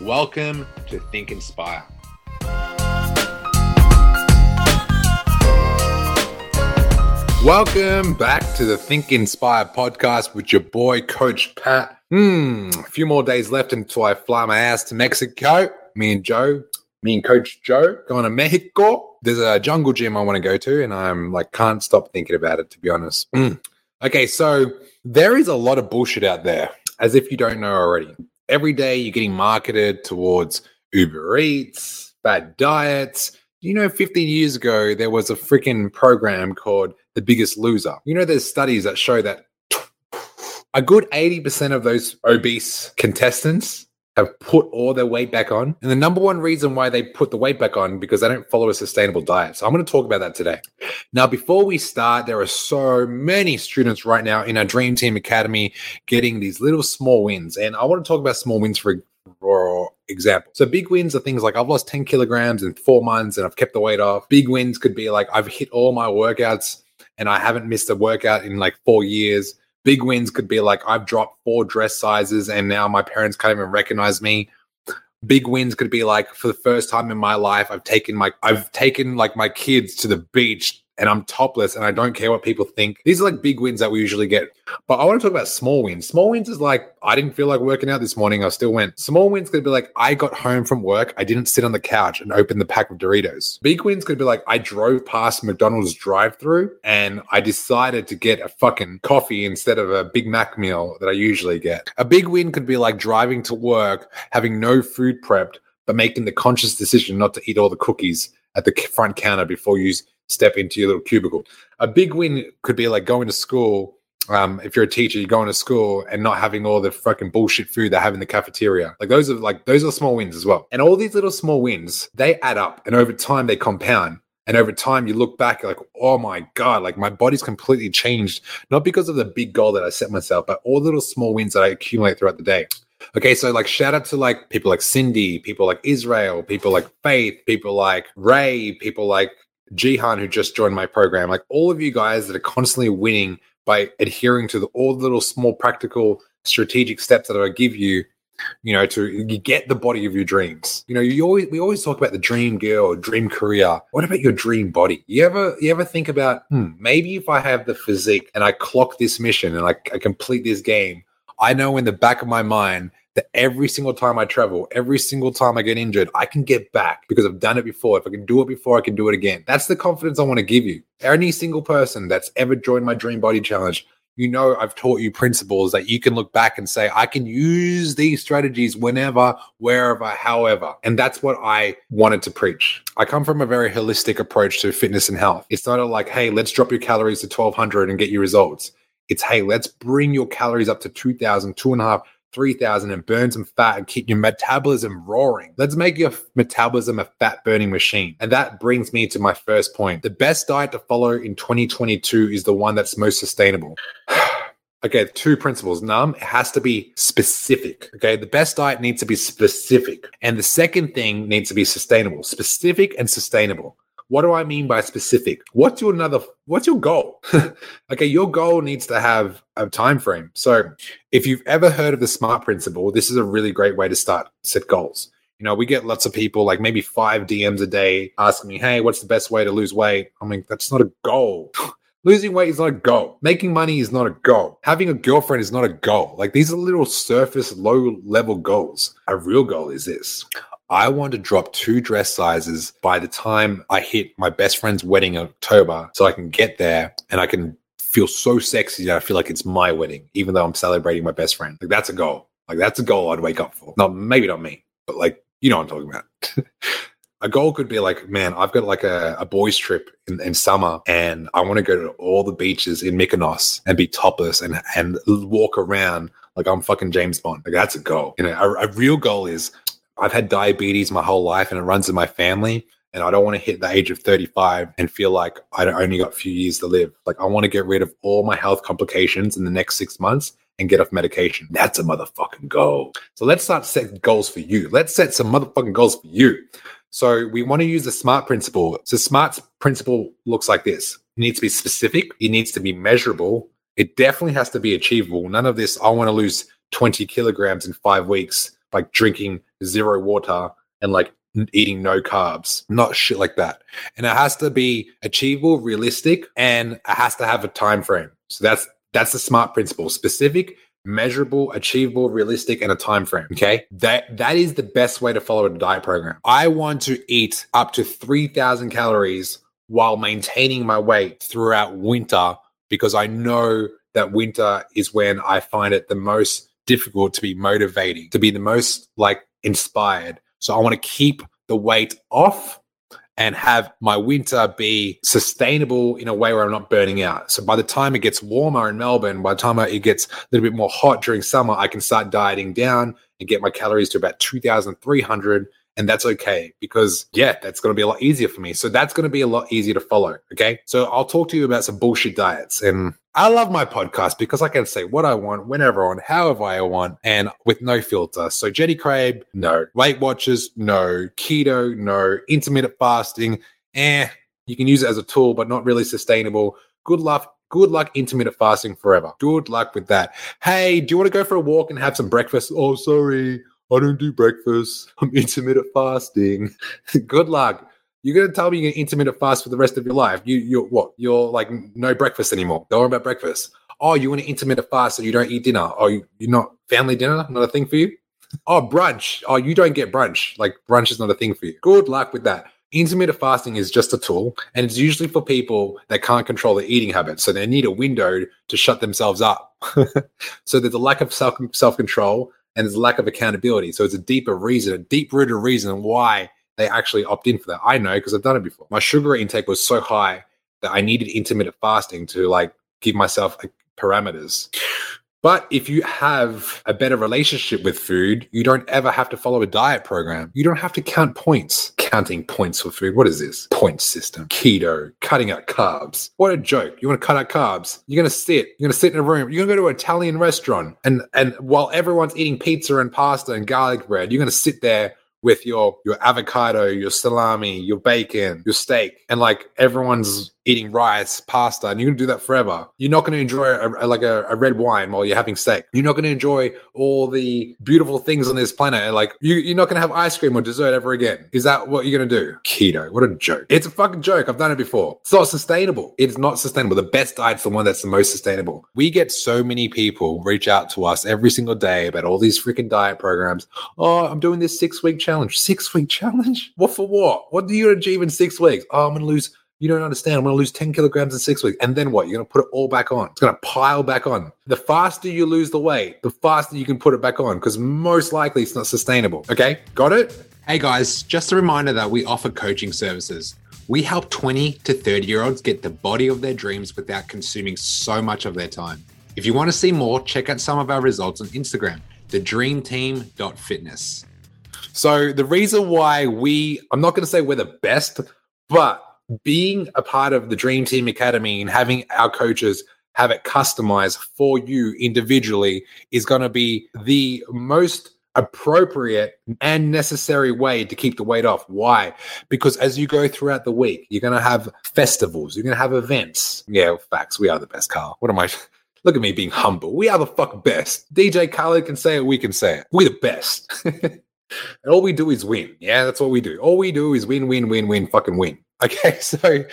Welcome to Think Inspire. Welcome back to the Think Inspire podcast with your boy, Coach Pat. Hmm, a few more days left until I fly my ass to Mexico. Me and Joe, me and Coach Joe going to Mexico there's a jungle gym I want to go to, and I'm like, can't stop thinking about it, to be honest. Mm. Okay, so there is a lot of bullshit out there, as if you don't know already. Every day you're getting marketed towards Uber Eats, bad diets. You know, 15 years ago, there was a freaking program called The Biggest Loser. You know, there's studies that show that a good 80% of those obese contestants have put all their weight back on. And the number one reason why they put the weight back on because they don't follow a sustainable diet. So I'm going to talk about that today. Now, before we start, there are so many students right now in our Dream Team Academy getting these little small wins. And I want to talk about small wins for, for example. So big wins are things like I've lost 10 kilograms in four months and I've kept the weight off. Big wins could be like I've hit all my workouts and I haven't missed a workout in like four years Big wins could be like I've dropped four dress sizes and now my parents can't even recognize me. Big wins could be like for the first time in my life, I've taken my I've taken like my kids to the beach and I'm topless and I don't care what people think. These are like big wins that we usually get. But I want to talk about small wins. Small wins is like, I didn't feel like working out this morning. I still went. Small wins could be like, I got home from work. I didn't sit on the couch and open the pack of Doritos. Big wins could be like, I drove past McDonald's drive through and I decided to get a fucking coffee instead of a Big Mac meal that I usually get. A big win could be like driving to work, having no food prepped, but making the conscious decision not to eat all the cookies at the front counter before you step into your little cubicle. A big win could be like going to school. Um, if you're a teacher, you're going to school and not having all the fucking bullshit food they have in the cafeteria. Like those are like those are small wins as well. And all these little small wins, they add up, and over time they compound. And over time, you look back like, oh my God, like my body's completely changed, not because of the big goal that I set myself, but all the little small wins that I accumulate throughout the day. Okay, so like shout out to like people like Cindy, people like Israel, people like Faith, people like Ray, people like Jihan, who just joined my program, like all of you guys that are constantly winning by adhering to the, all the little small practical strategic steps that I give you, you know, to you get the body of your dreams. You know, you always we always talk about the dream girl or dream career. What about your dream body? You ever you ever think about hmm, maybe if I have the physique and I clock this mission and I, I complete this game, I know in the back of my mind that every single time I travel, every single time I get injured, I can get back because I've done it before. If I can do it before, I can do it again. That's the confidence I want to give you. Any single person that's ever joined my Dream Body Challenge, you know I've taught you principles that you can look back and say, I can use these strategies whenever, wherever, however. And that's what I wanted to preach. I come from a very holistic approach to fitness and health. It's not like, hey, let's drop your calories to 1200 and get your results. It's, hey, let's bring your calories up to 2000, two and a half, 3000 and burn some fat and keep your metabolism roaring. Let's make your metabolism a fat burning machine. And that brings me to my first point. The best diet to follow in 2022 is the one that's most sustainable. Okay, two principles. Num, it has to be specific. Okay, the best diet needs to be specific. And the second thing needs to be sustainable. Specific and sustainable. What do I mean by specific? What's your another what's your goal? okay, your goal needs to have a time frame. So, if you've ever heard of the SMART principle, this is a really great way to start set goals. You know, we get lots of people like maybe 5 DMs a day asking me, "Hey, what's the best way to lose weight?" I mean, that's not a goal. Losing weight is not a goal. Making money is not a goal. Having a girlfriend is not a goal. Like these are little surface, low level goals. A real goal is this I want to drop two dress sizes by the time I hit my best friend's wedding in October so I can get there and I can feel so sexy that I feel like it's my wedding, even though I'm celebrating my best friend. Like that's a goal. Like that's a goal I'd wake up for. Not maybe not me, but like you know what I'm talking about. a goal could be like, man, I've got like a, a boys trip in, in, summer and I want to go to all the beaches in Mykonos and be topless and and walk around like I'm fucking James Bond. Like that's a goal. You know, a, a real goal is I've had diabetes my whole life and it runs in my family. And I don't want to hit the age of 35 and feel like I only got a few years to live. Like, I want to get rid of all my health complications in the next six months and get off medication. That's a motherfucking goal. So let's start setting goals for you. Let's set some motherfucking goals for you. So we want to use the SMART principle. So SMART principle looks like this. It needs to be specific. It needs to be measurable. It definitely has to be achievable. None of this, I want to lose 20 kilograms in five weeks by drinking zero water and like eating no carbs, not shit like that. And it has to be achievable, realistic, and it has to have a time frame. So that's that's the smart principle. Specific, measurable, achievable, realistic, and a time frame. Okay. That that is the best way to follow a diet program. I want to eat up to 3,000 calories while maintaining my weight throughout winter because I know that winter is when I find it the most difficult to be motivating, to be the most like inspired. So I want to keep the weight off and have my winter be sustainable in a way where I'm not burning out. So by the time it gets warmer in Melbourne, by the time it gets a little bit more hot during summer, I can start dieting down and get my calories to about 2,300 and that's okay because yeah that's going to be a lot easier for me so that's going to be a lot easier to follow okay so i'll talk to you about some bullshit diets and i love my podcast because i can say what i want whenever i want however i want and with no filter so jenny craig no weight watchers no keto no intermittent fasting eh you can use it as a tool but not really sustainable good luck Good luck intermittent fasting forever. Good luck with that. Hey, do you want to go for a walk and have some breakfast? Oh, sorry. I don't do breakfast. I'm intermittent fasting. Good luck. You're gonna tell me you're gonna intermittent fast for the rest of your life. You you're what? You're like no breakfast anymore. Don't worry about breakfast. Oh, you want to intermittent fast so you don't eat dinner. Oh, you, you're not family dinner, not a thing for you? Oh, brunch. Oh, you don't get brunch. Like brunch is not a thing for you. Good luck with that. Intermittent fasting is just a tool, and it's usually for people that can't control their eating habits. So they need a window to shut themselves up. so there's a lack of self self control and there's a lack of accountability. So it's a deeper reason, a deep rooted reason why they actually opt in for that. I know because I've done it before. My sugar intake was so high that I needed intermittent fasting to like give myself parameters. But if you have a better relationship with food, you don't ever have to follow a diet program. You don't have to count points. Counting points for food. What is this? Point system. Keto. Cutting out carbs. What a joke. You want to cut out carbs. You're going to sit. You're going to sit in a room. You're going to go to an Italian restaurant. And, and while everyone's eating pizza and pasta and garlic bread, you're going to sit there with your your avocado, your salami, your bacon, your steak, and like everyone's eating rice, pasta, and you're gonna do that forever. You're not gonna enjoy a, a, like a, a, red wine while you're having steak. You're not gonna enjoy all the beautiful things on this planet. Like you, you're not gonna have ice cream or dessert ever again. Is that what you're gonna do? Keto. What a joke. It's a fucking joke. I've done it before. It's not sustainable. It's not sustainable. The best diet's the one that's the most sustainable. We get so many people reach out to us every single day about all these freaking diet programs. Oh, I'm doing this six week challenge. Six week challenge? What for what? What do you achieve in six weeks? Oh, I'm gonna lose you don't understand. I'm going to lose 10 kilograms in six weeks. And then what? You're going to put it all back on. It's going to pile back on. The faster you lose the weight, the faster you can put it back on because most likely it's not sustainable. Okay. Got it? Hey guys, just a reminder that we offer coaching services. We help 20 to 30 year olds get the body of their dreams without consuming so much of their time. If you want to see more, check out some of our results on Instagram, thedreamteam.fitness. So, the reason why we, I'm not going to say we're the best, but being a part of the Dream Team Academy and having our coaches have it customized for you individually is going to be the most appropriate and necessary way to keep the weight off. Why? Because as you go throughout the week, you're going to have festivals, you're going to have events. Yeah, facts. We are the best, Carl. What am I? Look at me being humble. We are the fuck best. DJ Khaled can say it, we can say it. We're the best. and all we do is win. Yeah, that's what we do. All we do is win, win, win, win, fucking win. Okay, so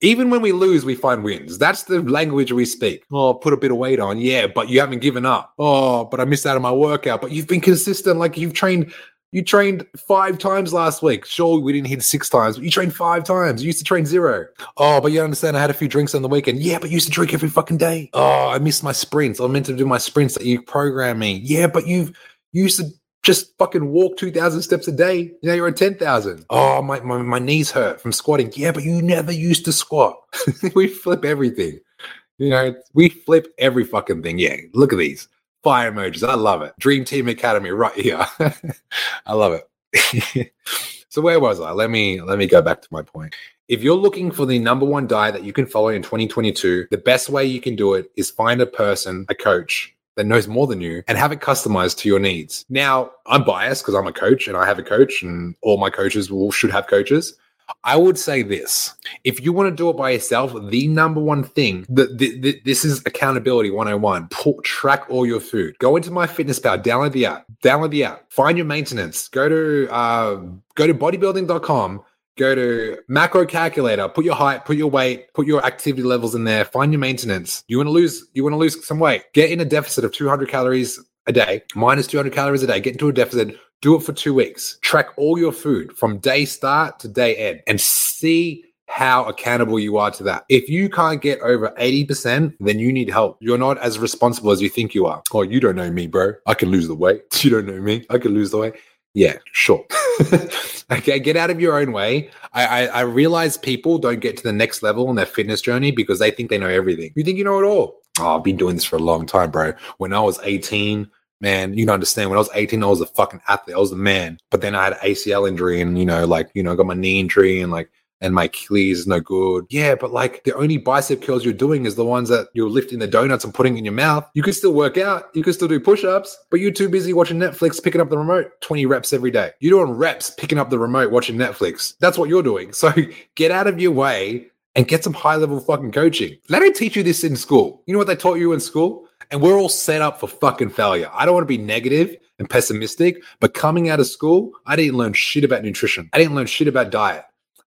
even when we lose, we find wins. That's the language we speak. Oh, put a bit of weight on. Yeah, but you haven't given up. Oh, but I missed out on my workout. But you've been consistent. Like you've trained, you trained five times last week. Sure, we didn't hit six times, but you trained five times. You used to train zero. Oh, but you understand I had a few drinks on the weekend. Yeah, but you used to drink every fucking day. Oh, I missed my sprints. I meant to do my sprints that you program me. Yeah, but you've you used to just fucking walk 2,000 steps a day. Now you're at 10,000. Oh, my, my, my knees hurt from squatting. Yeah, but you never used to squat. we flip everything. You know, we flip every fucking thing. Yeah, look at these Fire emojis. I love it. Dream Team Academy right here. I love it. so where was I? Let me let me go back to my point. If you're looking for the number one diet that you can follow in 2022, the best way you can do it is find a person, a coach that knows more than you and have it customized to your needs. Now, I'm biased because I'm a coach and I have a coach and all my coaches will should have coaches. I would say this if you want to do it by yourself, the number one thing that this is accountability 101 pull, track all your food. Go into MyFitnessPal, download the app, download the app, find your maintenance, go to uh, go to bodybuilding.com. Go to macro calculator, put your height, put your weight, put your activity levels in there, find your maintenance. You want to lose, you want to lose some weight. Get in a deficit of 200 calories a day, minus 200 calories a day, get into a deficit, do it for two weeks. Track all your food from day start to day end and see how accountable you are to that. If you can't get over 80%, then you need help. You're not as responsible as you think you are. Oh, you don't know me, bro. I can lose the weight. You don't know me. I can lose the weight. Yeah, sure. okay, get out of your own way. I, I, I realize people don't get to the next level in their fitness journey because they think they know everything. You think you know it all. Oh, I've been doing this for a long time, bro. When I was 18, man, you don't understand. When I was 18, I was a fucking athlete. I was the man. But then I had an ACL injury and, you know, like, you know, I got my knee injury and like, and my Achilles is no good. Yeah, but like the only bicep curls you're doing is the ones that you're lifting the donuts and putting in your mouth. You could still work out, you could still do push ups, but you're too busy watching Netflix, picking up the remote 20 reps every day. You're doing reps, picking up the remote, watching Netflix. That's what you're doing. So get out of your way and get some high level fucking coaching. Let me teach you this in school. You know what they taught you in school? And we're all set up for fucking failure. I don't want to be negative and pessimistic, but coming out of school, I didn't learn shit about nutrition. I didn't learn shit about diet.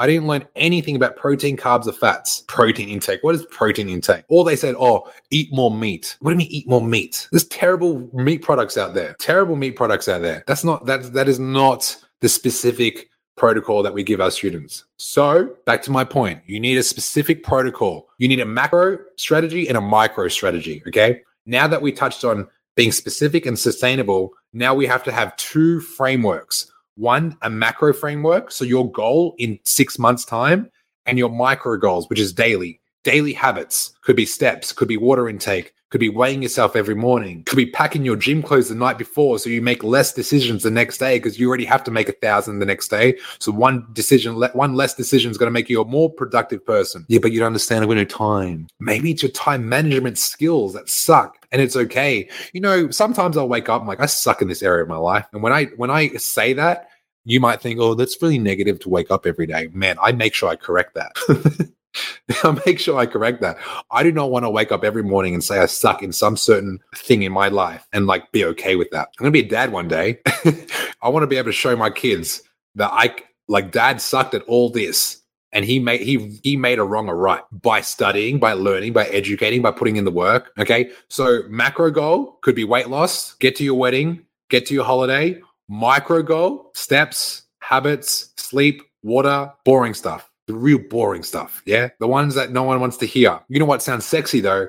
I didn't learn anything about protein, carbs, or fats. Protein intake. What is protein intake? All they said, oh, eat more meat. What do you mean eat more meat? There's terrible meat products out there. Terrible meat products out there. That's not that that is not the specific protocol that we give our students. So, back to my point, you need a specific protocol. You need a macro strategy and a micro strategy. Okay. Now that we touched on being specific and sustainable, now we have to have two frameworks. One, a macro framework. So, your goal in six months' time, and your micro goals, which is daily. Daily habits could be steps, could be water intake, could be weighing yourself every morning, could be packing your gym clothes the night before so you make less decisions the next day because you already have to make a thousand the next day. So one decision, one less decision is going to make you a more productive person. Yeah, but you don't understand when your time. Maybe it's your time management skills that suck and it's okay. You know, sometimes I'll wake up, I'm like, I suck in this area of my life. And when I when I say that, you might think, oh, that's really negative to wake up every day. Man, I make sure I correct that. I'll make sure I correct that. I do not want to wake up every morning and say I suck in some certain thing in my life and like be okay with that. I'm gonna be a dad one day. I want to be able to show my kids that I like dad sucked at all this and he made he he made a wrong or right by studying, by learning, by educating, by putting in the work. Okay. So macro goal could be weight loss, get to your wedding, get to your holiday. Micro goal, steps, habits, sleep, water, boring stuff the real boring stuff. Yeah. The ones that no one wants to hear. You know what sounds sexy though?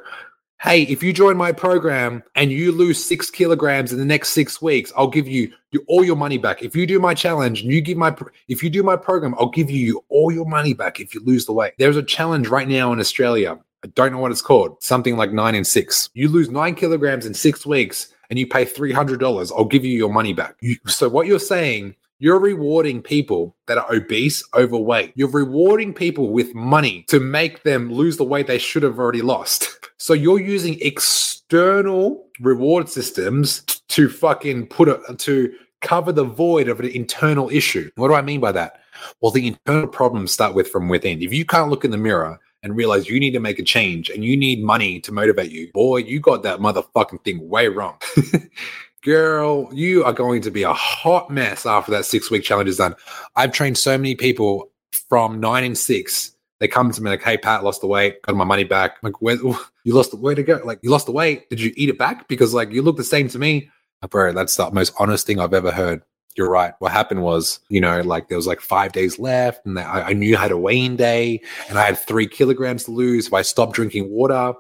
Hey, if you join my program and you lose six kilograms in the next six weeks, I'll give you all your money back. If you do my challenge and you give my, if you do my program, I'll give you all your money back if you lose the weight. There's a challenge right now in Australia. I don't know what it's called. Something like nine and six. You lose nine kilograms in six weeks and you pay $300. I'll give you your money back. You, so what you're saying you're rewarding people that are obese, overweight. You're rewarding people with money to make them lose the weight they should have already lost. So you're using external reward systems to fucking put it to cover the void of an internal issue. What do I mean by that? Well, the internal problems start with from within. If you can't look in the mirror and realize you need to make a change and you need money to motivate you, boy, you got that motherfucking thing way wrong. girl, you are going to be a hot mess after that six week challenge is done. I've trained so many people from nine and six. They come to me like, "Hey, Pat, lost the weight, got my money back." I'm like, where you lost the way to go? Like, you lost the weight? Did you eat it back? Because like you look the same to me. Bro, that's the most honest thing I've ever heard you're right. What happened was, you know, like there was like five days left, and I, I, knew I had a weigh-in day, and I had three kilograms to lose. If I stopped drinking water,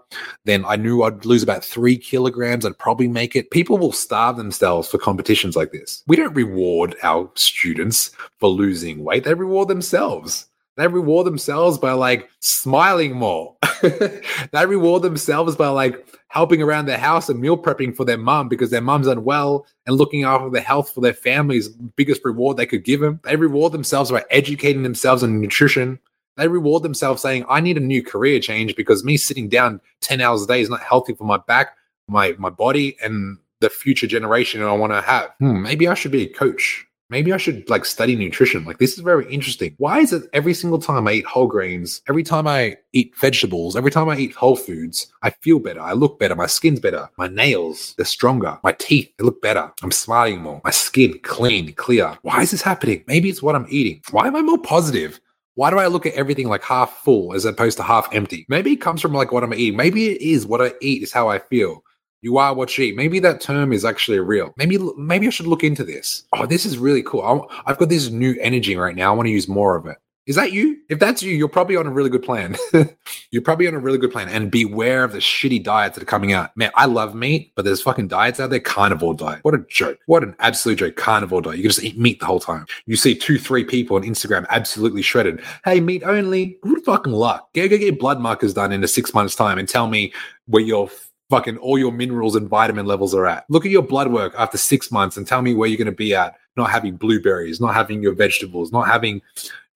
then I knew I'd lose about three kilograms. I'd probably make it. People will starve themselves for competitions like this. We don't reward our students for losing weight; they reward themselves. They reward themselves by like smiling more. they reward themselves by like helping around their house and meal prepping for their mum because their mum's unwell and looking after the health for their family's biggest reward they could give them. They reward themselves by educating themselves on nutrition. They reward themselves saying, I need a new career change because me sitting down 10 hours a day is not healthy for my back, my my body, and the future generation I want to have. Hmm, maybe I should be a coach maybe I should like study nutrition. Like this is very interesting. Why is it every single time I eat whole grains, every time I eat vegetables, every time I eat whole foods, I feel better, I look better, my skin's better, my nails, they're stronger, my teeth, they look better, I'm smiling more, my skin clean, clear. Why is this happening? Maybe it's what I'm eating. Why am I more positive? Why do I look at everything like half full as opposed to half empty? Maybe it comes from like what I'm eating. Maybe it is what I eat is how I feel. You are what eat. Maybe that term is actually real. Maybe maybe I should look into this. Oh, this is really cool. i have got this new energy right now. I want to use more of it. Is that you? If that's you, you're probably on a really good plan. you're probably on a really good plan. And beware of the shitty diets that are coming out. Man, I love meat, but there's fucking diets out there. Carnivore diet. What a joke. What an absolute joke. Carnivore diet. You can just eat meat the whole time. You see two, three people on Instagram absolutely shredded. Hey, meat only. Good fucking luck. Go, go get blood markers done in a six months time and tell me where you're fucking all your minerals and vitamin levels are at. Look at your blood work after six months and tell me where you're going to be at. Not having blueberries, not having your vegetables, not having,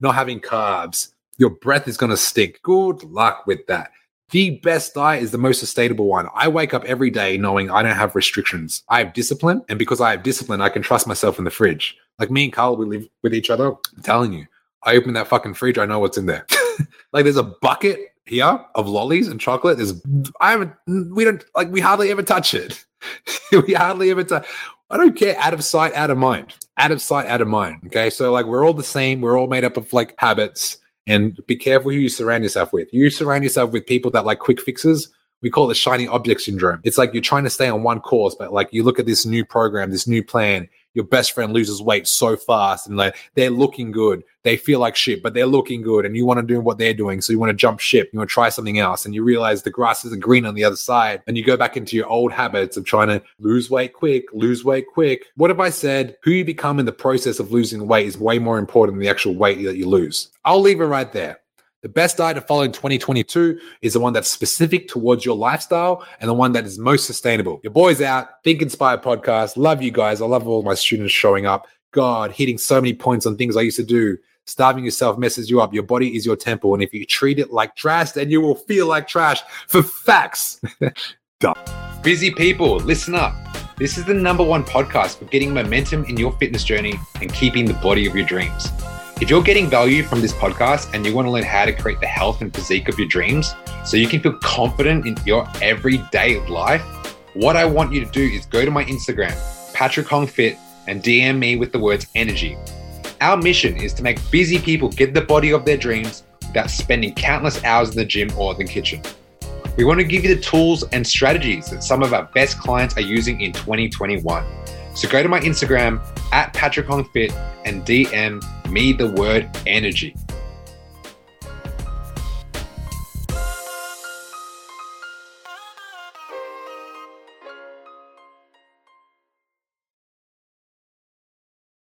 not having carbs. Your breath is going to stink. Good luck with that. The best diet is the most sustainable one. I wake up every day knowing I don't have restrictions. I have discipline, and because I have discipline, I can trust myself in the fridge. Like me and Carl, we live with each other. I'm telling you, I open that fucking fridge, I know what's in there. like there's a bucket here of lollies and chocolate is I haven't we don't like we hardly ever touch it. we hardly ever touch I don't care out of sight, out of mind. Out of sight, out of mind. Okay. So like we're all the same. We're all made up of like habits. And be careful who you surround yourself with. You surround yourself with people that like quick fixes. We call it shiny object syndrome. It's like you're trying to stay on one course, but like you look at this new program, this new plan, your best friend loses weight so fast and like they're looking good. They feel like shit, but they're looking good and you want to do what they're doing. So you want to jump ship, you want to try something else and you realize the grass isn't green on the other side and you go back into your old habits of trying to lose weight quick, lose weight quick. What if I said who you become in the process of losing weight is way more important than the actual weight that you lose? I'll leave it right there. The best diet to follow in 2022 is the one that's specific towards your lifestyle and the one that is most sustainable. Your boy's out. Think Inspired podcast. Love you guys. I love all my students showing up. God, hitting so many points on things I used to do. Starving yourself messes you up. Your body is your temple. And if you treat it like trash, then you will feel like trash for facts. Busy people, listen up. This is the number one podcast for getting momentum in your fitness journey and keeping the body of your dreams. If you're getting value from this podcast and you want to learn how to create the health and physique of your dreams so you can feel confident in your everyday life, what I want you to do is go to my Instagram, Patrick Hong Fit, and DM me with the words energy. Our mission is to make busy people get the body of their dreams without spending countless hours in the gym or the kitchen. We want to give you the tools and strategies that some of our best clients are using in 2021. So go to my Instagram at Patrick Hong Fit and DM me the word energy.